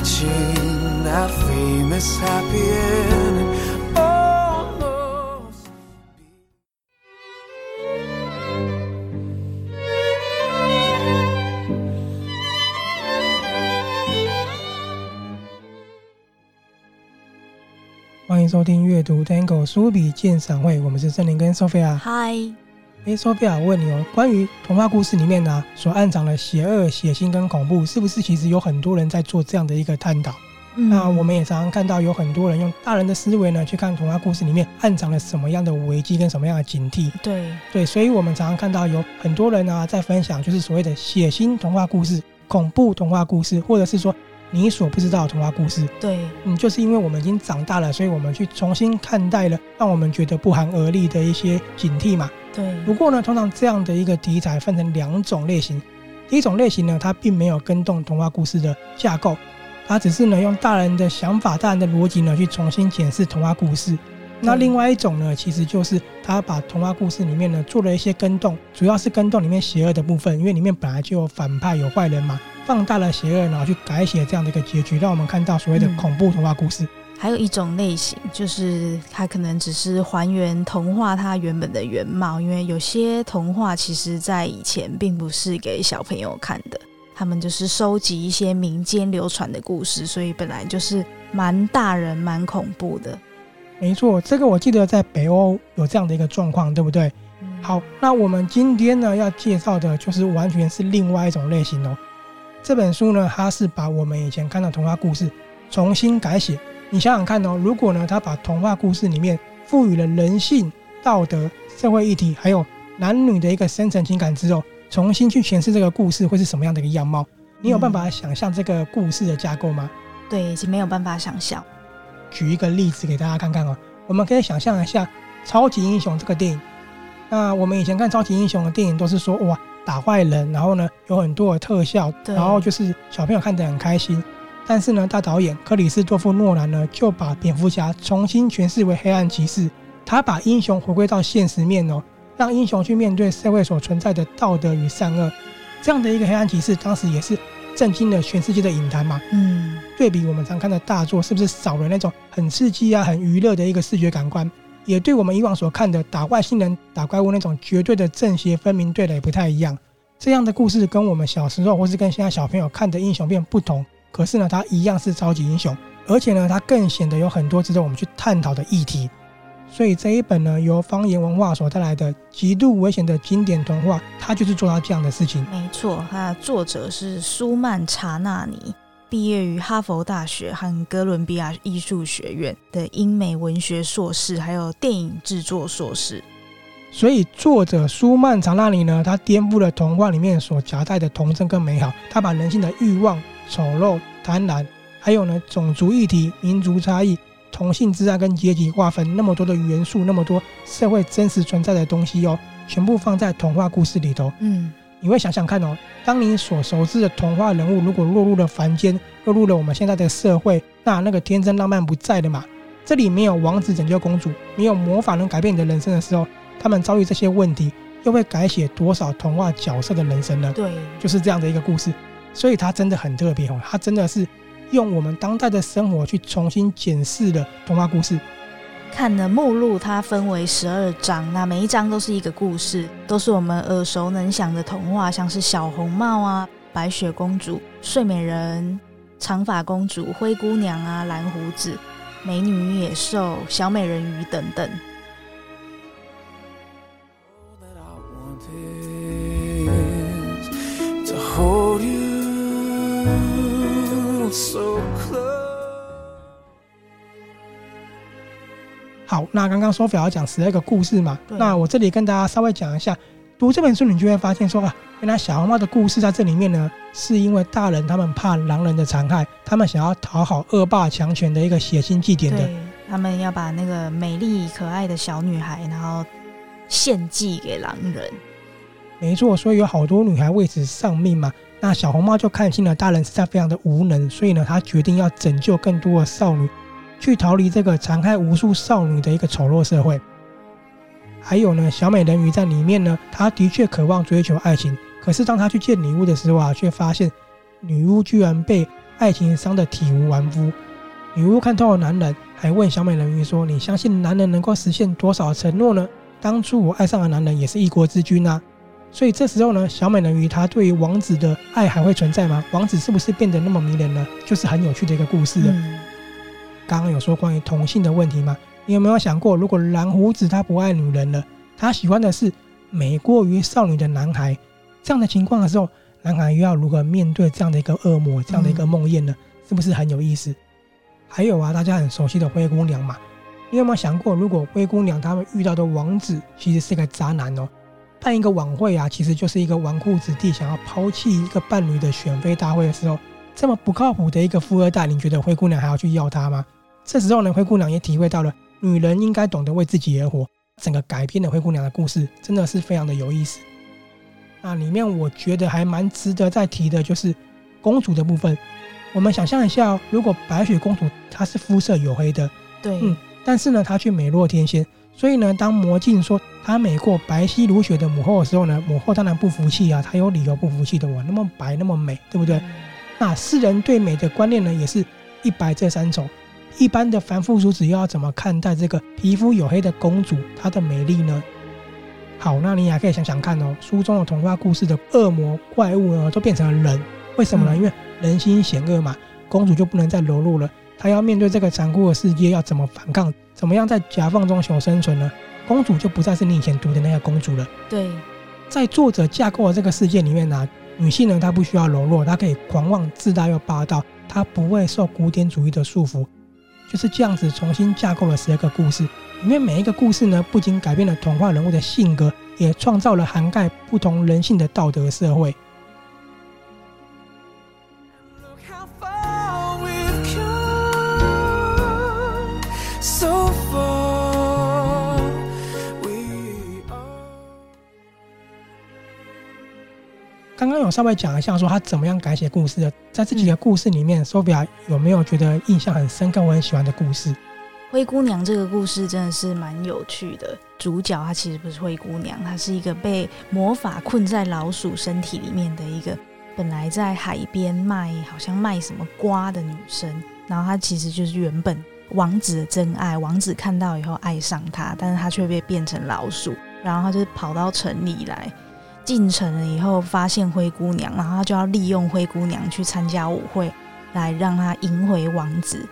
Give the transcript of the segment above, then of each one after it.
reaching that famous happy ending. 欢迎收听阅读 Tango 书笔鉴赏会，我们是森林跟 Sophia。嗨，哎，Sophia，我问你哦，关于童话故事里面呢、啊、所暗藏的邪恶、血腥跟恐怖，是不是其实有很多人在做这样的一个探讨？嗯、那我们也常常看到有很多人用大人的思维呢去看童话故事里面暗藏了什么样的危机跟什么样的警惕。对对，所以我们常常看到有很多人啊在分享，就是所谓的血腥童话故事、恐怖童话故事，或者是说。你所不知道的童话故事，对，嗯，就是因为我们已经长大了，所以我们去重新看待了，让我们觉得不寒而栗的一些警惕嘛。对。不过呢，通常这样的一个题材分成两种类型，第一种类型呢，它并没有跟动童话故事的架构，它只是呢用大人的想法、大人的逻辑呢去重新检视童话故事。那另外一种呢，其实就是他把童话故事里面呢做了一些跟动，主要是跟动里面邪恶的部分，因为里面本来就有反派、有坏人嘛。放大了邪恶，然后去改写这样的一个结局，让我们看到所谓的恐怖童话故事。嗯、还有一种类型，就是它可能只是还原童话它原本的原貌，因为有些童话其实在以前并不是给小朋友看的，他们就是收集一些民间流传的故事，所以本来就是蛮大人、蛮恐怖的。没错，这个我记得在北欧有这样的一个状况，对不对？嗯、好，那我们今天呢要介绍的就是完全是另外一种类型哦。这本书呢，它是把我们以前看的童话故事重新改写。你想想看哦，如果呢，他把童话故事里面赋予了人性、道德、社会议题，还有男女的一个深层情感之后，重新去诠释这个故事会是什么样的一个样貌？你有办法想象这个故事的架构吗？嗯、对，已经没有办法想象。举一个例子给大家看看哦，我们可以想象一下超级英雄这个电影。那我们以前看超级英雄的电影都是说哇。打坏人，然后呢，有很多的特效，然后就是小朋友看得很开心。但是呢，大导演克里斯多夫诺兰呢，就把蝙蝠侠重新诠释为黑暗骑士，他把英雄回归到现实面哦，让英雄去面对社会所存在的道德与善恶。这样的一个黑暗骑士，当时也是震惊了全世界的影坛嘛。嗯，对比我们常看的大作，是不是少了那种很刺激啊、很娱乐的一个视觉感官？也对我们以往所看的打外星人、打怪物那种绝对的正邪分明对垒不太一样。这样的故事跟我们小时候或是跟现在小朋友看的英雄片不同，可是呢，他一样是超级英雄，而且呢，他更显得有很多值得我们去探讨的议题。所以这一本呢，由方言文化所带来的极度危险的经典童话，它就是做到这样的事情。没错，它的作者是苏曼查纳尼。毕业于哈佛大学和哥伦比亚艺术学院的英美文学硕士，还有电影制作硕士。所以作者苏曼查纳尼呢，他颠覆了童话里面所夹带的童真跟美好。他把人性的欲望、丑陋、贪婪，还有呢种族议题、民族差异、同性之爱跟阶级划分那么多的元素，那么多社会真实存在的东西哦，全部放在童话故事里头。嗯。你会想想看哦，当你所熟知的童话人物如果落入了凡间，落入了我们现在的社会，那那个天真浪漫不在的嘛？这里没有王子拯救公主，没有魔法能改变你的人生的时候，他们遭遇这些问题，又会改写多少童话角色的人生呢？对，就是这样的一个故事，所以它真的很特别哦，它真的是用我们当代的生活去重新检视了童话故事。看的目录，它分为十二章，那每一章都是一个故事，都是我们耳熟能详的童话，像是小红帽啊、白雪公主、睡美人、长发公主、灰姑娘啊、蓝胡子、美女与野兽、小美人鱼等等。好，那刚刚 Sophia 要讲十二个故事嘛，那我这里跟大家稍微讲一下，读这本书你就会发现说啊，原来小红帽的故事在这里面呢，是因为大人他们怕狼人的残害，他们想要讨好恶霸强权的一个血腥祭典的，他们要把那个美丽可爱的小女孩，然后献祭给狼人。没错，所以有好多女孩为此丧命嘛。那小红帽就看清了大人实在非常的无能，所以呢，他决定要拯救更多的少女。去逃离这个残害无数少女的一个丑陋社会。还有呢，小美人鱼在里面呢，她的确渴望追求爱情，可是当她去见女巫的时候啊，却发现女巫居然被爱情伤得体无完肤。女巫看透了男人，还问小美人鱼说：“你相信男人能够实现多少承诺呢？当初我爱上的男人也是一国之君啊。”所以这时候呢，小美人鱼她对于王子的爱还会存在吗？王子是不是变得那么迷人呢？就是很有趣的一个故事了。嗯、刚刚有说关于同性的问题吗？你有没有想过，如果蓝胡子他不爱女人了，他喜欢的是美过于少女的男孩，这样的情况的时候，男孩又要如何面对这样的一个恶魔，这样的一个梦魇呢？是不是很有意思？还有啊，大家很熟悉的灰姑娘嘛，你有没有想过，如果灰姑娘他们遇到的王子其实是个渣男哦？办一个晚会啊，其实就是一个纨绔子弟想要抛弃一个伴侣的选妃大会的时候，这么不靠谱的一个富二代，你觉得灰姑娘还要去要他吗？这时候呢，灰姑娘也体会到了女人应该懂得为自己而活。整个改编的灰姑娘的故事真的是非常的有意思。那里面我觉得还蛮值得再提的就是公主的部分。我们想象一下，如果白雪公主她是肤色黝黑的，对，嗯，但是呢，她却美若天仙。所以呢，当魔镜说她美过白皙如雪的母后的时候呢，母后当然不服气啊，她有理由不服气的。我那么白那么美，对不对？嗯、那世人对美的观念呢，也是一白遮三丑。一般的凡夫俗子又要怎么看待这个皮肤黝黑的公主她的美丽呢？好，那你也可以想想看哦，书中的童话故事的恶魔怪物呢，都变成了人，为什么呢？嗯、因为人心险恶嘛，公主就不能再柔弱了，她要面对这个残酷的世界，要怎么反抗？怎么样在夹缝中求生存呢？公主就不再是你以前读的那个公主了。对，在作者架构的这个世界里面呢、啊，女性呢，她不需要柔弱，她可以狂妄自大又霸道，她不会受古典主义的束缚，就是这样子重新架构了十二个故事。里面每一个故事呢，不仅改变了童话人物的性格，也创造了涵盖不同人性的道德社会。刚刚有稍微讲一下，说他怎么样改写故事的。在这几个故事里面，Sophia 有没有觉得印象很深刻、我很喜欢的故事？灰姑娘这个故事真的是蛮有趣的。主角她其实不是灰姑娘，她是一个被魔法困在老鼠身体里面的一个本来在海边卖好像卖什么瓜的女生。然后她其实就是原本王子的真爱，王子看到以后爱上她，但是她却被变成老鼠。然后她就跑到城里来。进城了以后，发现灰姑娘，然后他就要利用灰姑娘去参加舞会，来让她赢回王子。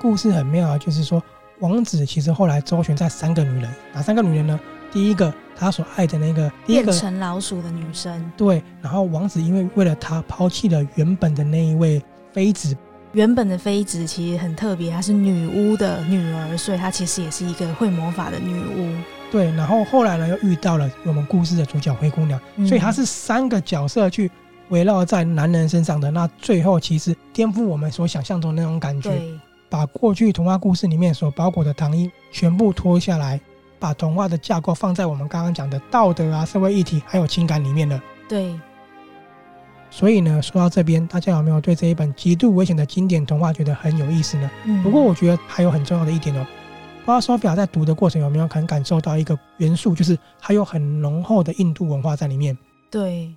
故事很妙啊，就是说王子其实后来周旋在三个女人，哪三个女人呢？第一个他所爱的那个变成老鼠的女生，对。然后王子因为为了她抛弃了原本的那一位妃子，原本的妃子其实很特别，她是女巫的女儿，所以她其实也是一个会魔法的女巫。对，然后后来呢，又遇到了我们故事的主角灰姑娘，嗯、所以她是三个角色去围绕在男人身上的。那最后其实颠覆我们所想象中的那种感觉，把过去童话故事里面所包裹的糖衣全部脱下来，把童话的架构放在我们刚刚讲的道德啊、社会议题还有情感里面了。对。所以呢，说到这边，大家有没有对这一本极度危险的经典童话觉得很有意思呢？嗯。不过我觉得还有很重要的一点哦。不知道 Sophia 在读的过程有没有可能感受到一个元素，就是还有很浓厚的印度文化在里面。对，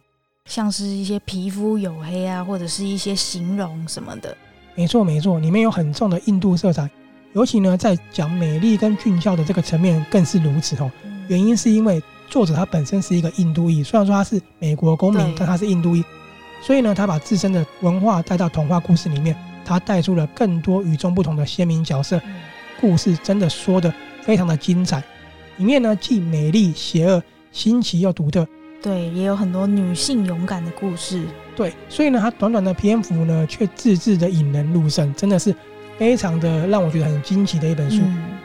像是一些皮肤黝黑啊，或者是一些形容什么的。没错，没错，里面有很重的印度色彩。尤其呢，在讲美丽跟俊俏的这个层面更是如此哦。原因是因为作者他本身是一个印度裔，虽然说他是美国公民，但他是印度裔，所以呢，他把自身的文化带到童话故事里面，他带出了更多与众不同的鲜明角色。故事真的说的非常的精彩，里面呢既美丽、邪恶、新奇又独特，对，也有很多女性勇敢的故事，对，所以呢，它短短的篇幅呢，却字字的引人入胜，真的是非常的让我觉得很惊奇的一本书。嗯、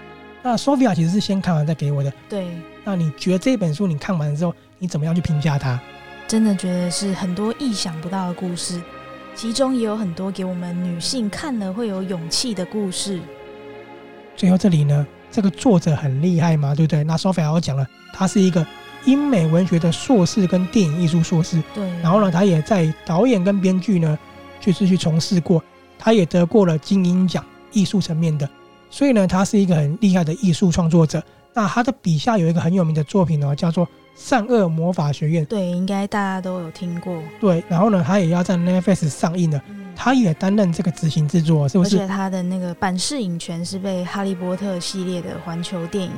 那 Sophia 其实是先看完再给我的，对，那你觉得这本书你看完之后，你怎么样去评价它？真的觉得是很多意想不到的故事，其中也有很多给我们女性看了会有勇气的故事。最后这里呢，这个作者很厉害嘛，对不对？那 Sophia 我讲了，他是一个英美文学的硕士跟电影艺术硕士，对。然后呢，他也在导演跟编剧呢，就是去从事过，他也得过了金鹰奖艺术层面的，所以呢，他是一个很厉害的艺术创作者。那他的笔下有一个很有名的作品呢，叫做《善恶魔法学院》，对，应该大家都有听过。对，然后呢，他也要在 Netflix 上映了。嗯他也担任这个执行制作，是不是？而且他的那个版式影权是被《哈利波特》系列的环球电影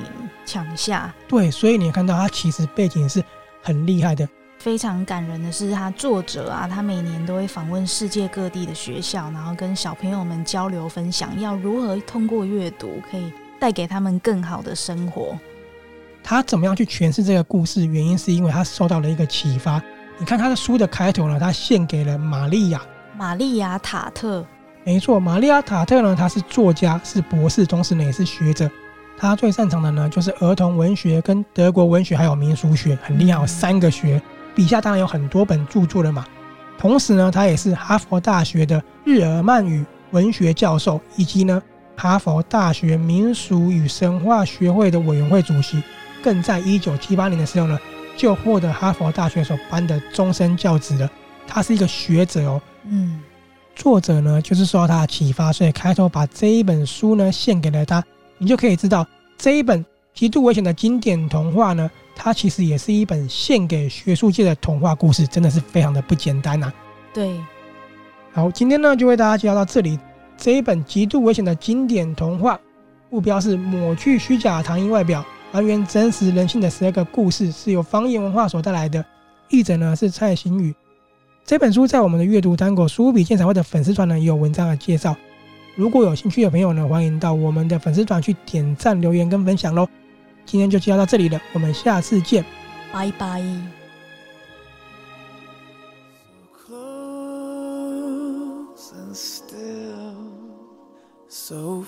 抢下。对，所以你看到他其实背景是很厉害的。非常感人的是，他作者啊，他每年都会访问世界各地的学校，然后跟小朋友们交流分享，要如何通过阅读可以带给他们更好的生活。他怎么样去诠释这个故事？原因是因为他受到了一个启发。你看他的书的开头呢，他献给了玛利亚。玛利亚塔特，没错，玛利亚塔特呢，他是作家，是博士，同时呢也是学者。他最擅长的呢就是儿童文学、跟德国文学还有民俗学，很厉害，有三个学。笔下当然有很多本著作了嘛。同时呢，他也是哈佛大学的日耳曼语文学教授，以及呢哈佛大学民俗与神话学会的委员会主席。更在一九七八年的时候呢，就获得哈佛大学所颁的终身教职了。他是一个学者哦。嗯，作者呢就是受到他的启发，所以开头把这一本书呢献给了他。你就可以知道这一本极度危险的经典童话呢。它其实也是一本献给学术界的童话故事，真的是非常的不简单呐、啊。对，好，今天呢就为大家介绍到这里。这一本极度危险的经典童话，目标是抹去虚假糖衣外表，还原真实人性的十二个故事，是由方言文化所带来的。译者呢是蔡新宇。这本书在我们的阅读单口书富比鉴赏会的粉丝团呢也有文章的介绍。如果有兴趣的朋友呢，欢迎到我们的粉丝团去点赞、留言跟分享喽。今天就介绍到这里了，我们下次见，拜拜。So